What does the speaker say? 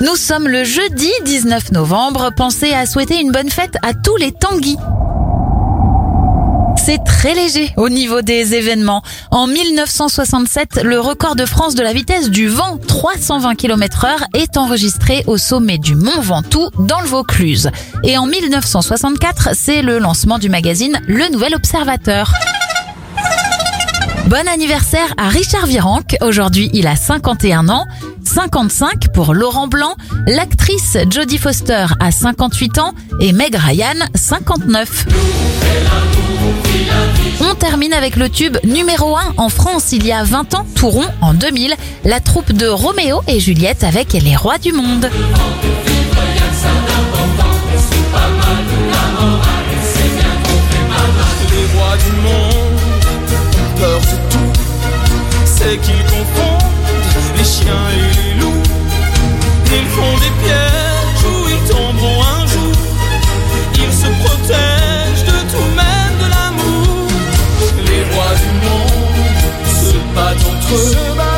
Nous sommes le jeudi 19 novembre. Pensez à souhaiter une bonne fête à tous les tanguis. C'est très léger au niveau des événements. En 1967, le record de France de la vitesse du vent, 320 km heure, est enregistré au sommet du Mont Ventoux dans le Vaucluse. Et en 1964, c'est le lancement du magazine Le Nouvel Observateur. Bon anniversaire à Richard Virenque. Aujourd'hui, il a 51 ans. 55 pour Laurent Blanc. L'actrice Jodie Foster a 58 ans et Meg Ryan 59. On termine avec le tube numéro 1 en France il y a 20 ans, Touron en 2000, la troupe de Roméo et Juliette avec Les Rois du Monde. C'est qu'ils confondent les chiens et les loups. Ils font des pièges où ils tomberont un jour. Ils se protègent de tout, même de l'amour. Les rois du monde se battent entre eux.